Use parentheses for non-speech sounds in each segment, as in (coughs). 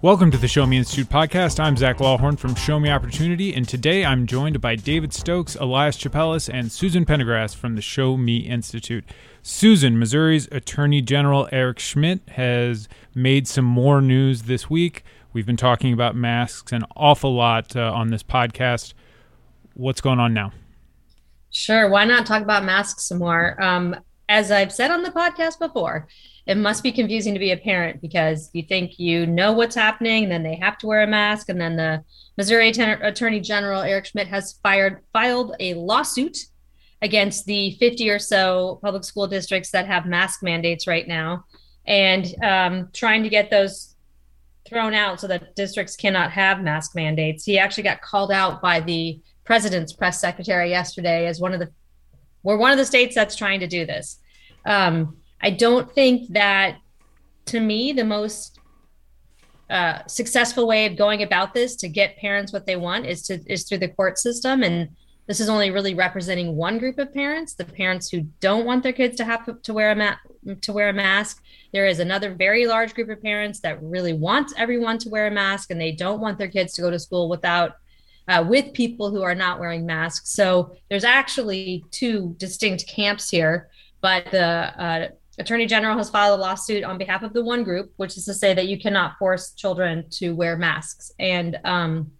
Welcome to the Show Me Institute podcast. I'm Zach Lawhorn from Show Me Opportunity, and today I'm joined by David Stokes, Elias Tsapelas, and Susan Pendergrass from the Show Me Institute. Susan, Missouri's Attorney General Eric Schmitt has made some more news this week. We've been talking about masks an awful lot uh, on this podcast. What's going on now? Sure. Why not talk about masks some more? Um, as I've said on the podcast before, it must be confusing to be a parent because you think you know what's happening, and then they have to wear a mask, and then the Missouri Attorney General Eric Schmitt has fired filed a lawsuit against the 50 or so public school districts that have mask mandates right now, and um, trying to get those thrown out so that districts cannot have mask mandates. He actually got called out by the president's press secretary yesterday as one of the we're one of the states that's trying to do this. Um, I don't think that, to me, the most uh, successful way of going about this to get parents what they want is to is through the court system, and this is only really representing one group of parents: the parents who don't want their kids to have to wear a ma- to wear a mask. There is another very large group of parents that really want everyone to wear a mask, and they don't want their kids to go to school without uh, with people who are not wearing masks. So there's actually two distinct camps here, but the uh, Attorney General has filed a lawsuit on behalf of the one group, which is to say that you cannot force children to wear masks. And um,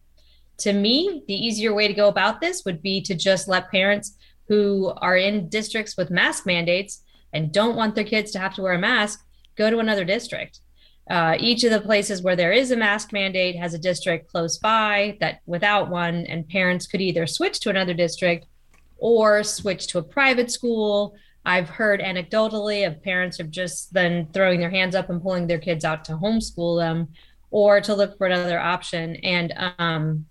to me, the easier way to go about this would be to just let parents who are in districts with mask mandates and don't want their kids to have to wear a mask go to another district. Uh, each of the places where there is a mask mandate has a district close by that without one, and parents could either switch to another district or switch to a private school. I've heard anecdotally of parents have just then throwing their hands up and pulling their kids out to homeschool them or to look for another option. And um,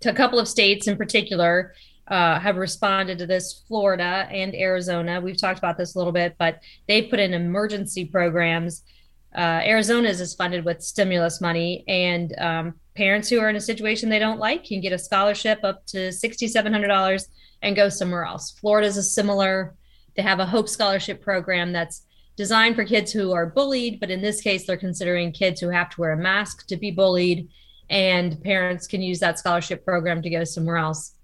to a couple of states in particular uh, have responded to this Florida and Arizona. We've talked about this a little bit, but they put in emergency programs uh, Arizona's is funded with stimulus money, and um, parents who are in a situation they don't like can get a scholarship up to $6,700 and go somewhere else. Florida's a similar, they have a Hope Scholarship program that's designed for kids who are bullied, but in this case, they're considering kids who have to wear a mask to be bullied, and parents can use that scholarship program to go somewhere else.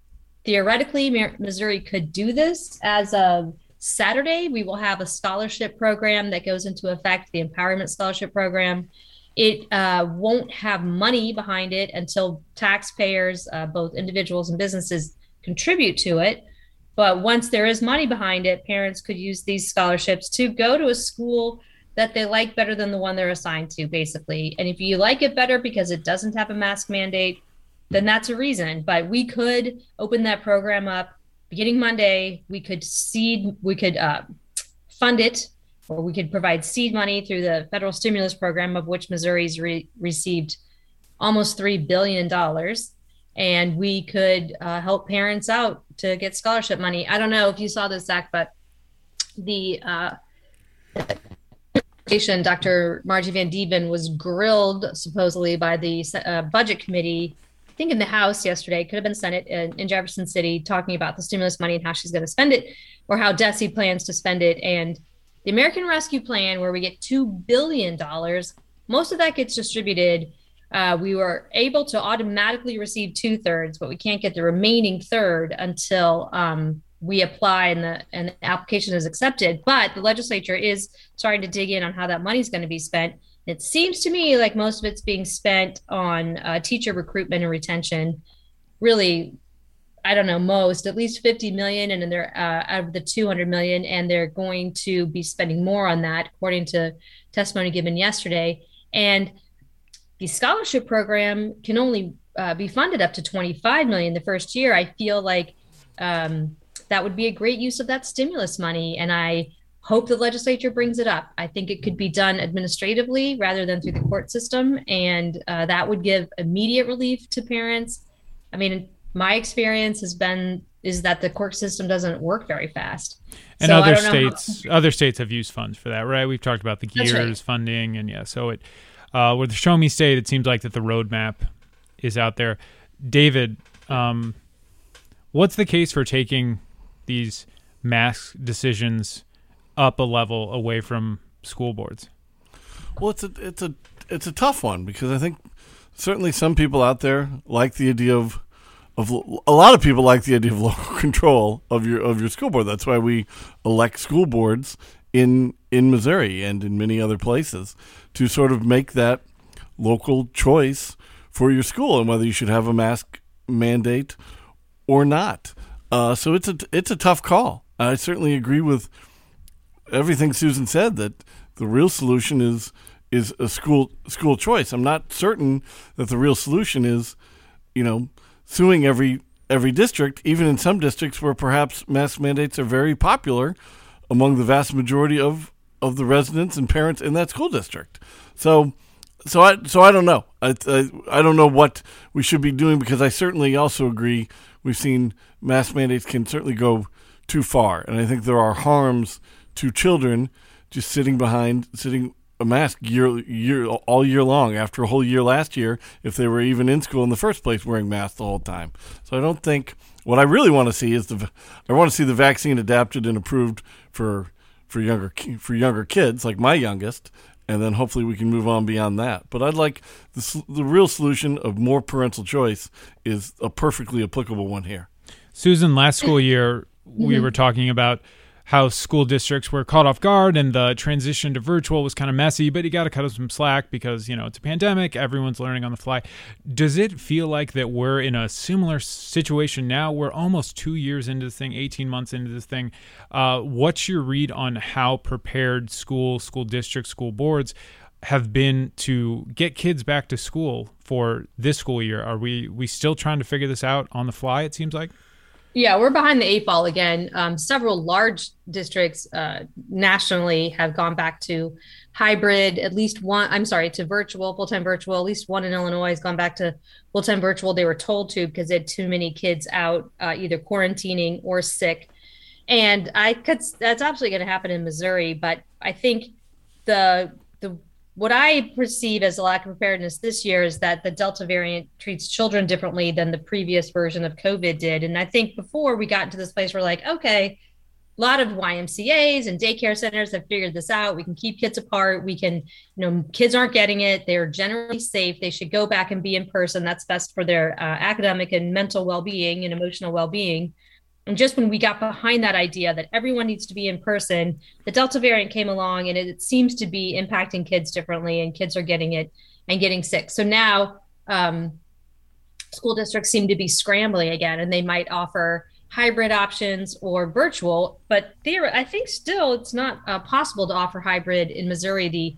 Theoretically, Missouri could do this as of Saturday, we will have a scholarship program that goes into effect, the Empowerment Scholarship Program. It uh, won't have money behind it until taxpayers, uh, both individuals and businesses, contribute to it. But once there is money behind it, parents could use these scholarships to go to a school that they like better than the one they're assigned to, basically. And if you like it better because it doesn't have a mask mandate, then that's a reason. But we could open that program up beginning Monday, we could seed, we could uh, fund it, or we could provide seed money through the federal stimulus program, of which Missouri's re- received almost three billion dollars, and we could uh, help parents out to get scholarship money. I don't know if you saw this, Zach, but the uh, (coughs) Dr. Margie Vandeven was grilled supposedly by the uh, budget committee I think in the House yesterday, could have been Senate in, in Jefferson City, talking about the stimulus money and how she's going to spend it, or how DESE plans to spend it. And the American Rescue Plan, where we get two billion dollars, most of that gets distributed. Uh, we were able to automatically receive two thirds, but we can't get the remaining third until um, we apply and the and the application is accepted. But the legislature is starting to dig in on how that money is going to be spent. It seems to me like most of it's being spent on uh, teacher recruitment and retention. Really, I don't know most, at least 50 million, and then they're uh, out of the 200 million, and they're going to be spending more on that, according to testimony given yesterday. And the scholarship program can only uh, be funded up to 25 million the first year. I feel like um, that would be a great use of that stimulus money, and I hope the legislature brings it up. I think it could be done administratively rather than through the court system, and uh, that would give immediate relief to parents. I mean, my experience has been is that the court system doesn't work very fast. And so other states, how- other states have used funds for that, right? We've talked about the gears right. funding, and yeah, so it uh, with the Show Me State, it seems like that the roadmap is out there. David, um, what's the case for taking these mask decisions? up a level away from school boards? Well, it's a it's a it's a tough one because I think certainly some people out there like the idea of of a lot of people like the idea of (laughs) local control of your of your school board. That's why we elect school boards in in Missouri and in many other places to sort of make that local choice for your school and whether you should have a mask mandate or not. Uh, so it's a it's a tough call. I certainly agree with everything Susan said that the real solution is is a school school choice. I'm not certain that the real solution is, you know, suing every every district, even in some districts where perhaps mask mandates are very popular among the vast majority of of the residents and parents in that school district. So so I so I don't know. I, I, I don't know what we should be doing because I certainly also agree we've seen mask mandates can certainly go too far, and I think there are harms to children just sitting behind sitting a mask year year all year long after a whole year last year if they were even in school in the first place wearing masks the whole time. So I don't think what I really want to see is the I want to see the vaccine adapted and approved for for younger for younger kids like my youngest and then hopefully we can move on beyond that. But I'd like the, the real solution of more parental choice is a perfectly applicable one here. Susan, last school (laughs) year we mm-hmm. were talking about how school districts were caught off guard and the transition to virtual was kind of messy, but you got to cut them some slack because, you know, it's a pandemic, everyone's learning on the fly. Does it feel like that we're in a similar situation now? We're almost two years into this thing, 18 months into this thing. Uh, what's your read on how prepared school, school districts, school boards have been to get kids back to school for this school year? Are we we still trying to figure this out on the fly, it seems like? Yeah, we're behind the eight ball again. Um, several large districts uh, nationally have gone back to hybrid. At least one, I'm sorry, to virtual, full time virtual. At least one in Illinois has gone back to full time virtual. They were told to because they had too many kids out, uh, either quarantining or sick. And I could, that's absolutely going to happen in Missouri. But I think the the what I perceive as a lack of preparedness this year is that the Delta variant treats children differently than the previous version of COVID did. And I think before we got into this place, we're like, okay, a lot of YMCA's and daycare centers have figured this out. We can keep kids apart. We can, you know, kids aren't getting it. They're generally safe. They should go back and be in person. That's best for their uh, academic and mental well being and emotional well being. And just when we got behind that idea that everyone needs to be in person, the Delta variant came along and it, seems to be impacting kids differently, and kids are getting it and getting sick. So now um, school districts seem to be scrambling again, and they might offer hybrid options or virtual. But there, I think still it's not uh, possible to offer hybrid in Missouri. The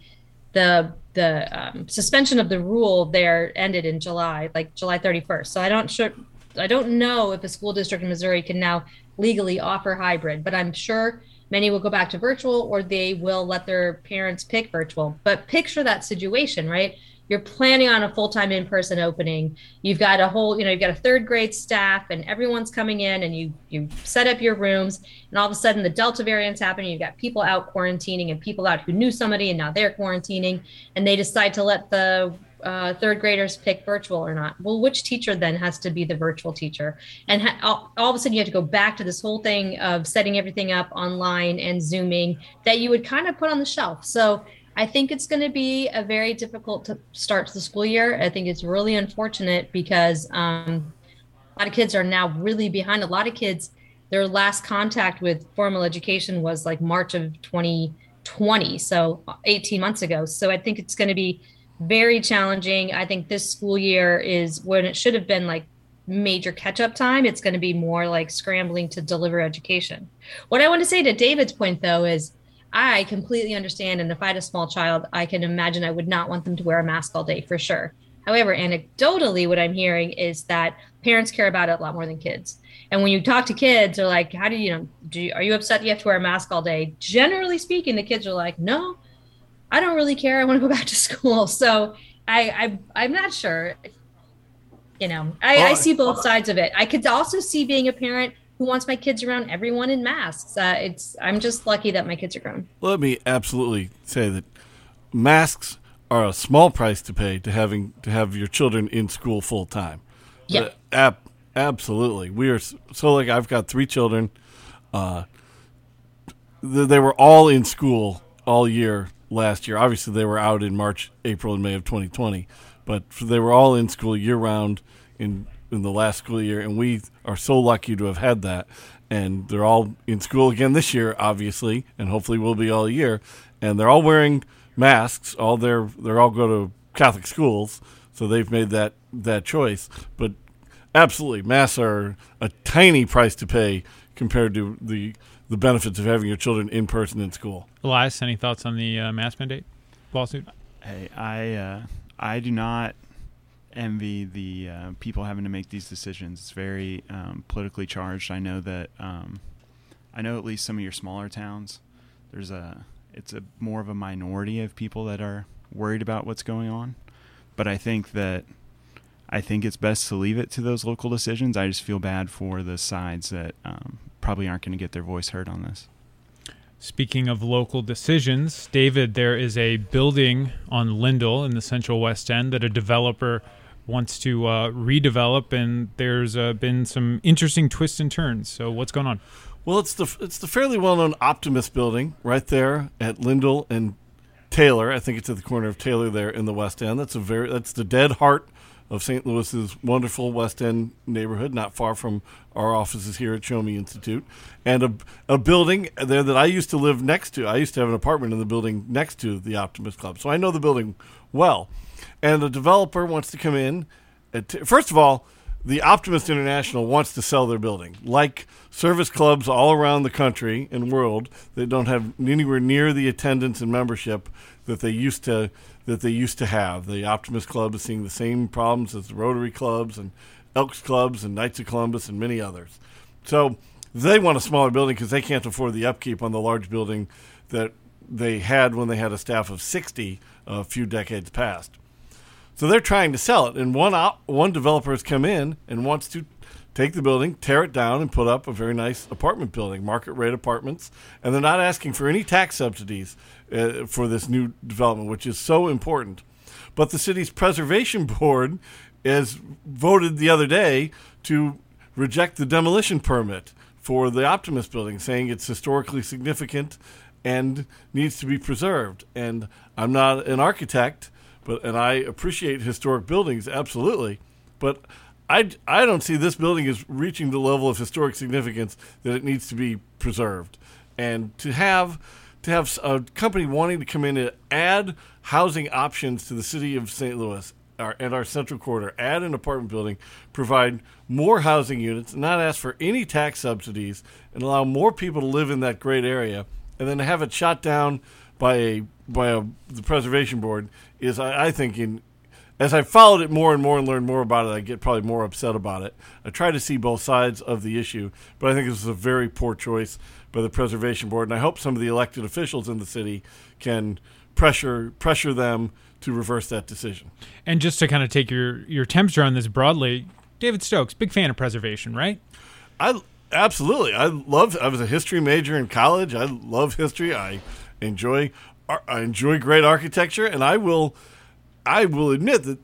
the the um, suspension of the rule there ended in July, like July 31st. So I don't sure I don't know if a school district in Missouri can now legally offer hybrid, but I'm sure many will go back to virtual or they will let their parents pick virtual. But picture that situation, right? You're planning on a full-time in-person opening. You've got a whole, you know, you've got a third grade staff and everyone's coming in and you you set up your rooms and all of a sudden the Delta variant's happening. You've got people out quarantining and people out who knew somebody and now they're quarantining and they decide to let the uh, third graders pick virtual or not. Well, which teacher then has to be the virtual teacher? And ha- all, all, of a sudden, you have to go back to this whole thing of setting everything up online and Zooming that you would kind of put on the shelf. So I think it's going to be a very difficult to start to the school year. I think it's really unfortunate because um, a lot of kids are now really behind. A lot of kids, their last contact with formal education was like March of 2020, so 18 months ago. So I think it's going to be very challenging. I think this school year is when it should have been like major catch up time. It's going to be more like scrambling to deliver education. What I want to say to David's point, though, is I completely understand. And if I had a small child, I can imagine I would not want them to wear a mask all day for sure. However, anecdotally, what I'm hearing is that parents care about it a lot more than kids. And when you talk to kids, they're like, "How do you, you know? Do you, are you upset you have to wear a mask all day?" Generally speaking, the kids are like, "No, I don't really care. I want to go back to school. (laughs) So I, I I'm not sure. You know, I, I see both sides of it. I could also see being a parent who wants my kids around everyone in masks. Uh, it's I'm just lucky that my kids are grown. Let me absolutely say that masks are a small price to pay to having to have your children in school full time. Yeah, ab- absolutely. We are so like I've got three children. Uh, they were all in school all year last year. Obviously, they were out in March, April, and May of 2020, but they were all in school year round in in the last school year, and we are so lucky to have had that. And they're all in school again this year, obviously, and hopefully will be all year. And they're all wearing masks. All their they're all go to Catholic schools, so they've made that that choice. But absolutely, masks are a tiny price to pay compared to the the benefits of having your children in person in school. Elias, any thoughts on the uh, mask mandate lawsuit? Hey, I uh, I do not envy the uh, people having to make these decisions. It's very um, politically charged. I know that um, I know at least some of your smaller towns. There's a it's a more of a minority of people that are worried about what's going on, but I think that I think it's best to leave it to those local decisions. I just feel bad for the sides that um, probably aren't going to get their voice heard on this. Speaking of local decisions, David, there is a building on Lindell in the Central West End that a developer wants to uh, redevelop, and there's uh, been some interesting twists and turns. So, what's going on? Well, it's the it's the fairly well known Optimist building right there at Lindell and Taylor. I think it's at the corner of Taylor there in the West End. That's a very that's the dead heart of St. Louis's wonderful West End neighborhood, not far from our offices here at Show Me Institute, and a, a building there that I used to live next to. I used to have an apartment in the building next to the Optimist Club, so I know the building well. And a developer wants to come in. Uh, first of all, the Optimist International wants to sell their building, like service clubs all around the country and world that don't have anywhere near the attendance and membership that they used to that they used to have. The Optimist Club is seeing the same problems as the Rotary clubs and Elks clubs and Knights of Columbus and many others. So they want a smaller building because they can't afford the upkeep on the large building that they had when they had a staff of 60 a few decades past. So they're trying to sell it, and one op- one developer has come in and wants to take the building, tear it down, and put up a very nice apartment building, market rate apartments. And they're not asking for any tax subsidies uh, for this new development, which is so important. But the city's preservation (laughs) board has voted the other day to reject the demolition permit for the Optimist building, saying it's historically significant and needs to be preserved. And I'm not an architect, but and I appreciate historic buildings absolutely, but I, I don't see this building as reaching the level of historic significance that it needs to be preserved. And to have to have a company wanting to come in and add housing options to the city of St. Louis our, and our central quarter, add an apartment building, provide more housing units, not ask for any tax subsidies, and allow more people to live in that great area, and then have it shot down by a by a, the preservation board is, I, I think, in as I followed it more and more and learned more about it, I get probably more upset about it. I try to see both sides of the issue, but I think this is a very poor choice by the Preservation Board, and I hope some of the elected officials in the city can pressure pressure them to reverse that decision. And just to kind of take your your temperature on this broadly, David Stokes, big fan of preservation, right? I absolutely. I love. I was a history major in college. I love history. I enjoy. I enjoy great architecture, and I will I will admit that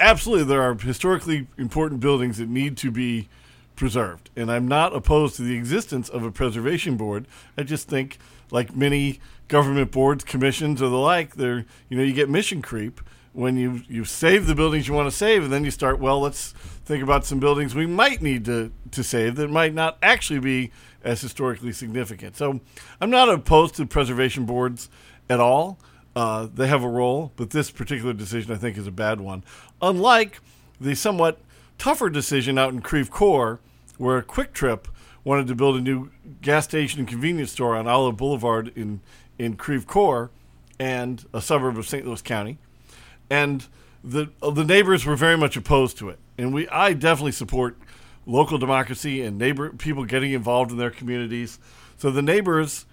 absolutely there are historically important buildings that need to be preserved. And I'm not opposed to the existence of a preservation board. I just think, like many government boards, commissions, or the like, there you know you get mission creep when you you save the buildings you want to save, and then you start well, let's think about some buildings we might need to to save that might not actually be as historically significant. So I'm not opposed to preservation boards at all. Uh, they have a role, but this particular decision I think is a bad one. Unlike the somewhat tougher decision out in Creve Coeur, where QuikTrip wanted to build a new gas station and convenience store on Olive Boulevard in in Creve Coeur, and a suburb of St. Louis County, and the uh, the neighbors were very much opposed to it. And we I definitely support local democracy and neighbor people getting involved in their communities. So the neighbors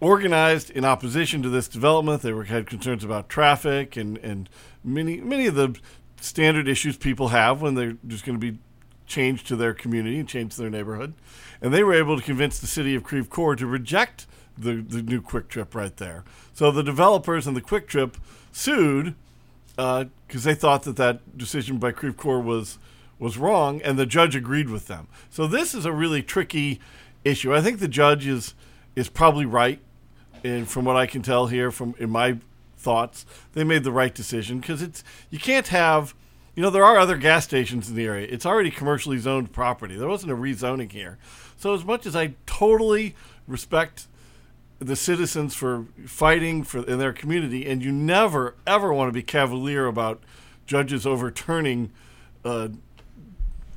organized in opposition to this development. They were, had concerns about traffic and, and many many of the standard issues people have when they're just going to be changed to their community and changed to their neighborhood. And they were able to convince the city of Creve Coeur to reject the, the new QuikTrip right there. So the developers and the QuikTrip sued because uh, they thought that that decision by Creve Coeur was was wrong, and the judge agreed with them. So this is a really tricky issue. I think the judge is is probably right and from what I can tell here, from in my thoughts. They made the right decision because it's you can't have. You know, there are other gas stations in the area. It's already commercially zoned property. There wasn't a rezoning here. So, as much as I totally respect the citizens for fighting for in their community, and you never ever want to be cavalier about judges overturning uh,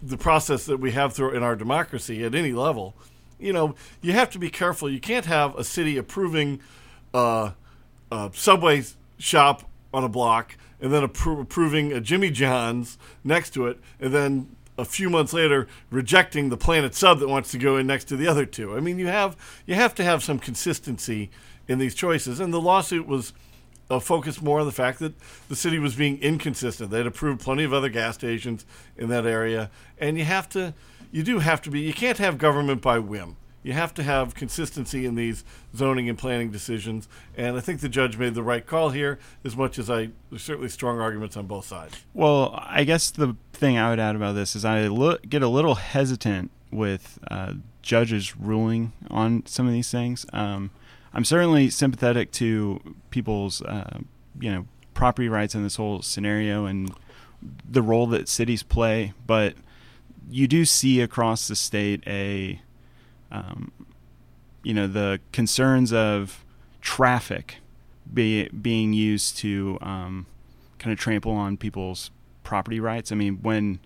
the process that we have through in our democracy at any level. You know, you have to be careful. You can't have a city approving uh, a subway shop on a block and then appro- approving a Jimmy John's next to it, and then a few months later rejecting the Planet Sub that wants to go in next to the other two. I mean, you have you have to have some consistency in these choices, and the lawsuit was uh, focused more on the fact that the city was being inconsistent. They had approved plenty of other gas stations in that area, and you have to you do have to be you can't have government by whim. You have to have consistency in these zoning and planning decisions, and I think the judge made the right call here. As much as I, there's certainly strong arguments on both sides. Well, I guess the thing I would add about this is I look, get a little hesitant with uh, judges ruling on some of these things. Um, I'm certainly sympathetic to people's, uh, you know, property rights in this whole scenario and the role that cities play, but you do see across the state a um, you know the concerns of traffic be, being used to um, kind of trample on people's property rights. I mean, when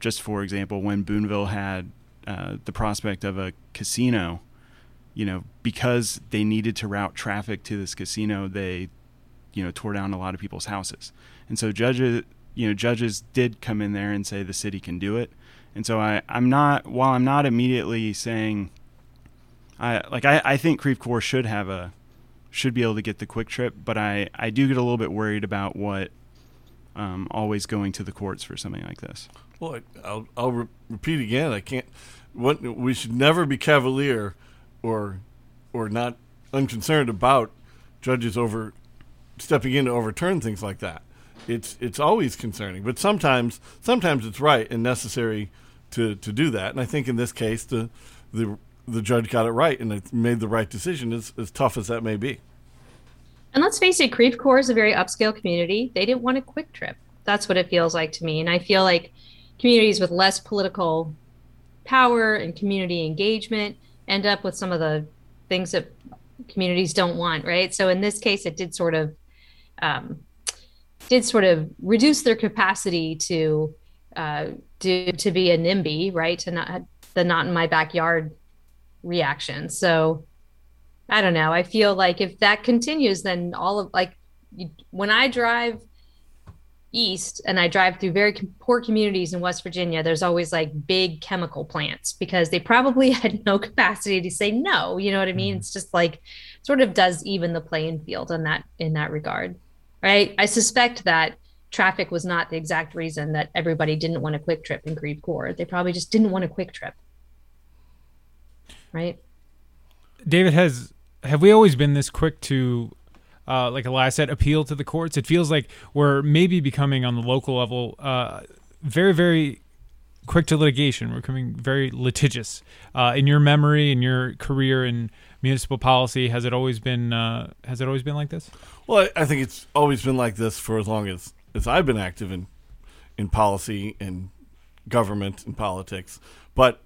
just for example, when Boonville had uh, the prospect of a casino, you know, because they needed to route traffic to this casino, they you know tore down a lot of people's houses, and so judges you know judges did come in there and say the city can do it and so I, I'm not while I'm not immediately saying I like I, I think Creve Coeur should have a should be able to get the quick trip, but I, I do get a little bit worried about what um, always going to the courts for something like this. Well, I, will I'll re- repeat again. I can't. What we should never be cavalier, or or not unconcerned about judges over stepping in to overturn things like that. It's it's always concerning, but sometimes sometimes it's right and necessary to, to do that. And I think in this case, the the the judge got it right and it made the right decision, as, as tough as that may be. And let's face it, Creve Coeur is a very upscale community. They didn't want a quick trip. That's what it feels like to me. And I feel like communities with less political power and community engagement end up with some of the things that communities don't want, right? So in this case, it did sort of um, did sort of reduce their capacity to uh, do to be a NIMBY, right? To not the not in my backyard reaction. So I don't know. I feel like if that continues, then all of like you, when I drive east and I drive through very poor communities in West Virginia, there's always like big chemical plants because they probably (laughs) had no capacity to say no. You know what I mean? Mm-hmm. It's just like sort of does even the playing field in that in that regard. Right. I suspect that traffic was not the exact reason that everybody didn't want a quick trip in Creve Coeur. They probably just didn't want a quick trip. Right. David has have we always been this quick to uh, like Elias said, appeal to the courts? It feels like we're maybe becoming on the local level uh, very, very quick to litigation. We're becoming very litigious. Uh, in your memory, in your career in municipal policy, has it always been uh, has it always been like this? Well, I, I think it's always been like this for as long as as I've been active in in policy and government and politics. But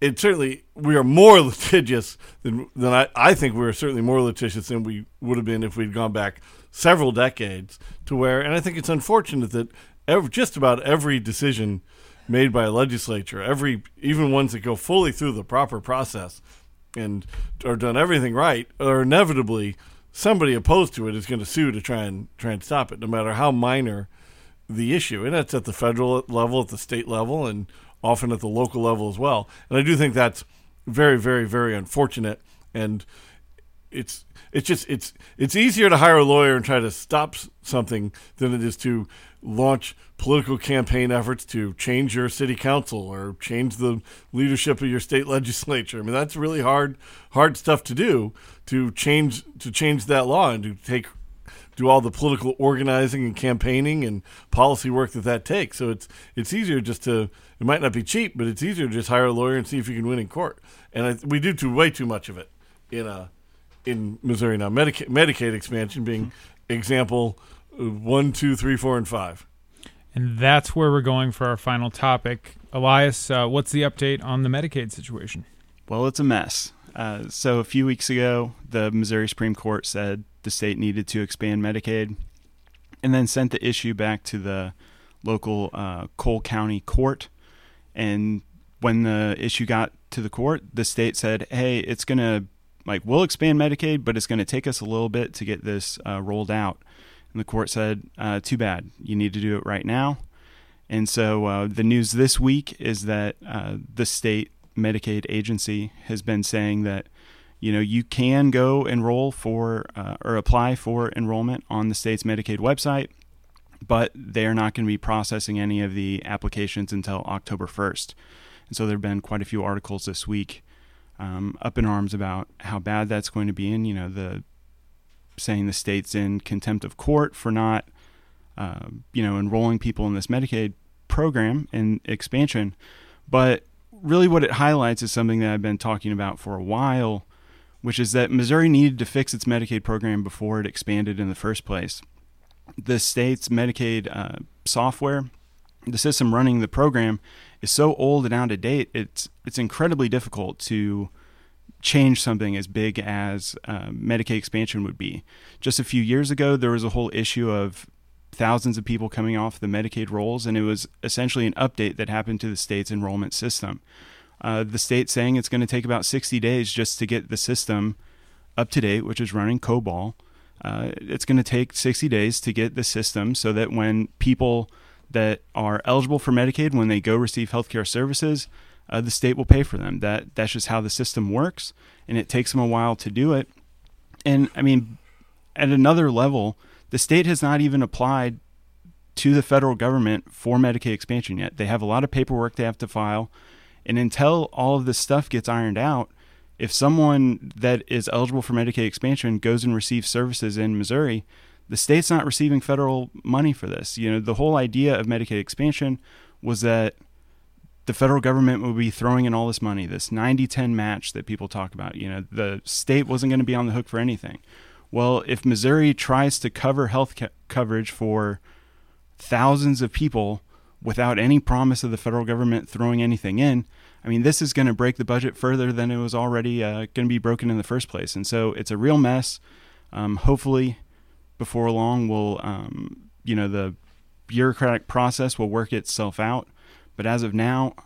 it certainly we are more (laughs) litigious than than I, I think we are certainly more litigious than we would have been if we'd gone back several decades to where and I think it's unfortunate that just about every decision made by a legislature, every even ones that go fully through the proper process and are done everything right, are inevitably somebody opposed to it is going to sue to try and try and stop it, no matter how minor the issue. And that's at the federal level, at the state level, and often at the local level as well. And I do think that's very, very, very unfortunate. And it's it's just it's it's easier to hire a lawyer and try to stop something than it is to launch political campaign efforts to change your city council or change the leadership of your state (laughs) legislature. I mean, that's really hard hard stuff to do to change to change that law and to take do all the political organizing and campaigning and policy work that that takes. So it's it's easier just to it might not be cheap, but it's easier to just hire a lawyer and see if you can win in court. And I, we do too way too much of it in a in Missouri now. Medicaid, Medicaid expansion being example uh, one, two, three, four, and five. And that's where we're going for our final topic. Elias, uh, what's the update on the Medicaid situation? Well, it's a mess. Uh, so a few weeks ago, the Missouri Supreme Court said the state needed to expand Medicaid, and then sent the issue back to the local uh, Cole County Court. And when the issue got to the court, the state said, "Hey, it's gonna like we'll expand Medicaid, but it's going to take us a little bit to get this uh, rolled out." And the court said, uh, "Too bad. You need to do it right now." And so uh, the news this week is that uh, the state Medicaid agency has been saying that you know you can go enroll for uh, or apply for enrollment on the state's Medicaid website, but they're not going to be processing any of the applications until October 1st. And so there have been quite a few articles this week um, up in arms about how bad that's going to be, and you know the saying the state's in contempt of court for not uh, you know enrolling people in this Medicaid program and expansion, but really what it highlights is something that I've been talking about for a while, which is that Missouri needed to fix its Medicaid program before it expanded in the first place. The state's Medicaid uh, software, the system running the program, is so old and out of date. It's it's incredibly difficult to change something as big as uh, Medicaid expansion would be. Just a few years ago, there was a whole issue of thousands of people coming off the Medicaid rolls, and it was essentially an update that happened to the state's enrollment system. Uh, the state saying it's going to take about 60 days just to get the system up to date, which is running COBOL. Uh, it's going to take 60 days to get the system so that when people that are eligible for Medicaid, when they go receive healthcare services, uh, the state will pay for them. That that's just how the system works, and it takes them a while to do it. And I mean, at another level, the state has not even applied to the federal government for Medicaid expansion yet. They have a lot of paperwork they have to file. And until all of this stuff gets ironed out, if someone that is eligible for Medicaid expansion goes and receives services in Missouri, the state's not receiving federal money for this. You know, the whole idea of Medicaid expansion was that the federal government would be throwing in all this money, this 90 10 match that people talk about. You know, the state wasn't going to be on the hook for anything. Well, if Missouri tries to cover health ca- coverage for thousands of people without any promise of the federal government throwing anything in, I mean, this is going to break the budget further than it was already uh, going to be broken in the first place. And so it's a real mess. Um, hopefully, before long, will um, you know the bureaucratic process will work itself out. But as of now,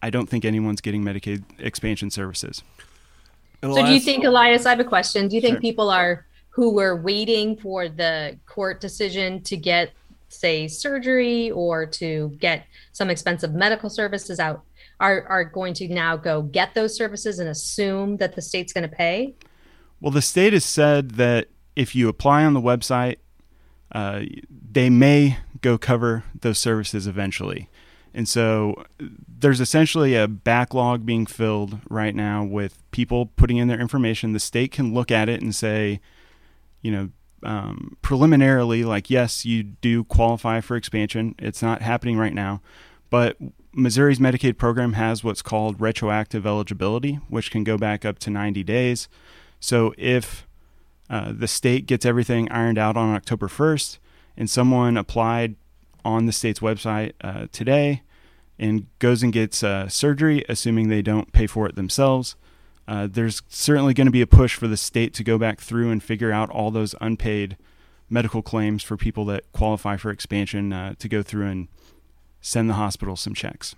I don't think anyone's getting Medicaid expansion services. So, do you think, Elias? I have a question. Do you think sure. people are who were waiting for the court decision to get, say, surgery or to get some expensive medical services out are, are going to now go get those services and assume that the state's going to pay? Well, the state has said that if you apply on the website, uh, they may go cover those services eventually. And so there's essentially a backlog being filled right now with people putting in their information. The state can look at it and say, you know, um, preliminarily, like, yes, you do qualify for expansion. It's not happening right now. But Missouri's Medicaid program has what's called retroactive eligibility, which can go back up to 90 days. So if uh, the state gets everything ironed out on October 1st and someone applied on the state's website uh, today and goes and gets uh, surgery, assuming they don't pay for it themselves, uh, there's certainly going to be a push for the state to go back through and figure out all those unpaid medical claims for people that qualify for expansion uh, to go through and send the hospital some checks.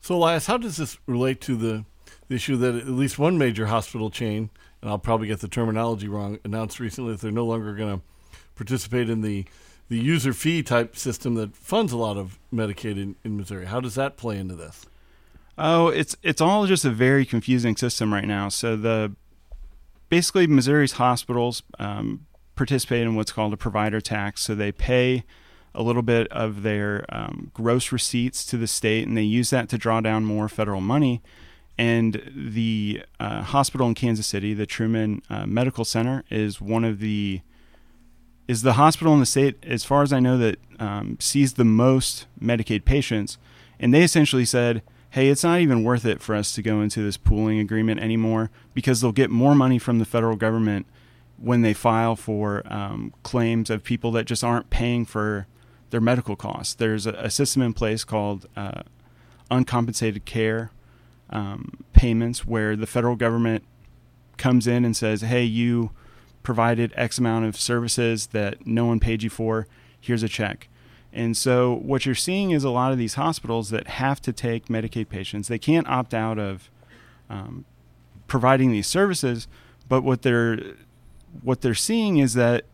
So, Elias, how does this relate to the, the issue that at least one major hospital chain, and I'll probably get the terminology wrong, announced recently that they're no longer going to participate in the the user fee type system that funds a lot of Medicaid in, in Missouri. How does that play into this? Oh, it's it's all just a very confusing system right now. So the basically Missouri's hospitals um, participate in what's called a provider tax. So they pay a little bit of their um, gross receipts to the state, and they use that to draw down more federal money. And the uh, hospital in Kansas City, the Truman uh, Medical Center, is one of the is the hospital in the state, as far as I know, that um, sees the most Medicaid patients. And they essentially said, hey, it's not even worth it for us to go into this pooling agreement anymore because they'll get more money from the federal government when they file for um, claims of people that just aren't paying for their medical costs. There's a, a system in place called uh, uncompensated care um, payments where the federal government comes in and says, hey, you provided X amount of services that no one paid you for, here's a check. And so what you're seeing is a lot of these hospitals that have to take Medicaid patients. They can't opt out of um, providing these services, but what they're what they're seeing is that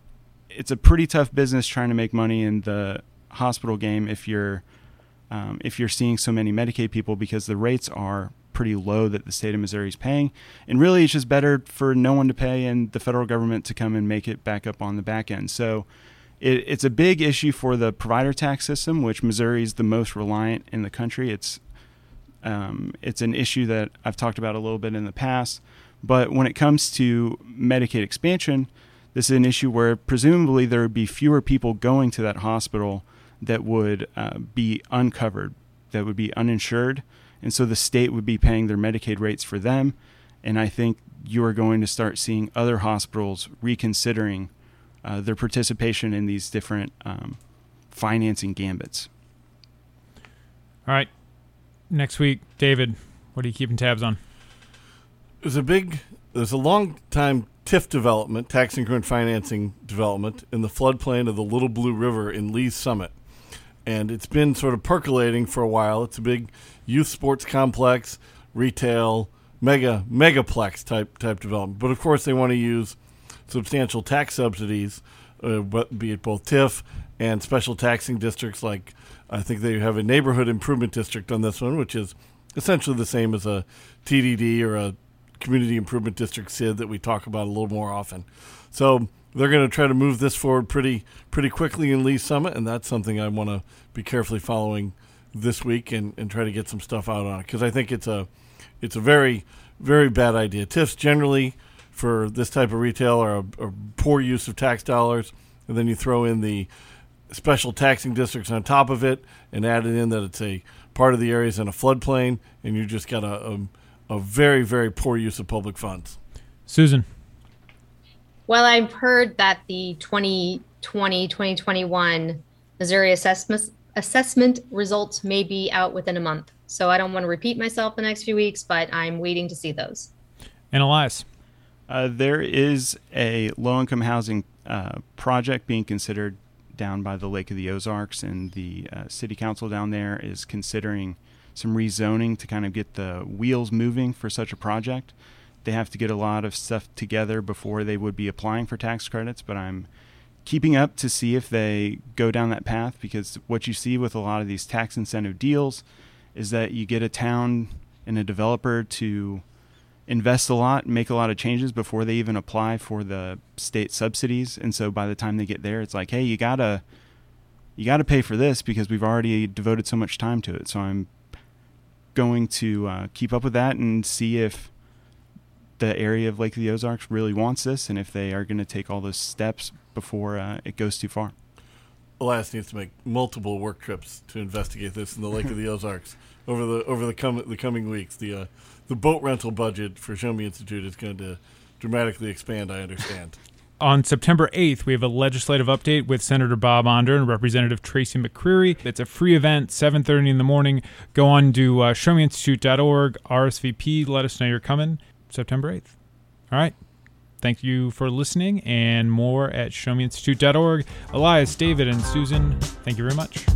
it's a pretty tough business trying to make money in the hospital game if you're um, if you're seeing so many Medicaid people because the rates are pretty low that the state of Missouri is paying. And really, it's just better for no one to pay and the federal government to come and make it back up on the back end. So it, it's a big issue for the provider tax system, which Missouri is the most reliant in the country. It's um, it's an issue that I've talked about a little bit in the past. But when it comes to Medicaid expansion, this is an issue where presumably there would be fewer people going to that hospital that would uh, be uncovered, that would be uninsured. And so the state would be paying their Medicaid rates for them. And I think you are going to start seeing other hospitals reconsidering uh, their participation in these different um, financing gambits. All right. Next week, David, what are you keeping tabs on? There's a big, there's a long time TIF development, tax increment financing development, in the floodplain of the Little Blue River in Lee's Summit. And it's been sort of percolating for a while. It's a big youth sports complex, retail, mega megaplex type type development. But of course, they want to use substantial tax subsidies, uh, be it both TIF and special taxing districts. Like I think they have a neighborhood improvement district on this one, which is essentially the same as a TDD or a community improvement district SID that we talk about a little more often. So they're going to try to move this forward pretty pretty quickly in Lee Summit, and that's something I want to be carefully following this week and, and try to get some stuff out on it because I think it's a it's a very very bad idea. TIFs generally for this type of retail are a, a poor use of tax dollars, and then you throw in the special taxing districts on top of it and add it in that it's a part of the areas in a floodplain, and you just got a, a, a very very poor use of public funds. Susan. Well, I've heard that the 2020 2021 Missouri assessment assessment results may be out within a month. So I don't want to repeat myself the next few weeks, but I'm waiting to see those. And Elias. Uh, there is a low income housing uh, project being considered down by the Lake of the Ozarks, and the uh, city council down there is considering some rezoning to kind of get the wheels moving for such a project. They have to get a lot of stuff together before they would be applying for tax credits, but I'm keeping up to see if they go down that path because what you see with a lot of these tax incentive deals is that you get a town and a developer to invest a lot, make a lot of changes before they even apply for the state subsidies. And so by the time they get there, it's like, hey, you gotta you gotta pay for this because we've already devoted so much time to it. So I'm going to uh, keep up with that and see if the area of Lake of the Ozarks really wants this and if they are going to take all those steps before uh, it goes too far. Elias needs to make multiple work trips to investigate this in the Lake of the (laughs) Ozarks over the over the, com- the coming weeks. The uh, the boat rental budget for Show Me Institute is going to dramatically expand. I understand. (laughs) On September 8th, we have a legislative update with Senator Bob Onder and Representative Tracy McCreery. It's a free event, 7.30 in the morning. Go on to uh, showmeinstitute.org, RSVP, let us know you're coming. September 8th. All right. Thank you for listening and more at showmeinstitute.org. Elias, David, and Susan, thank you very much.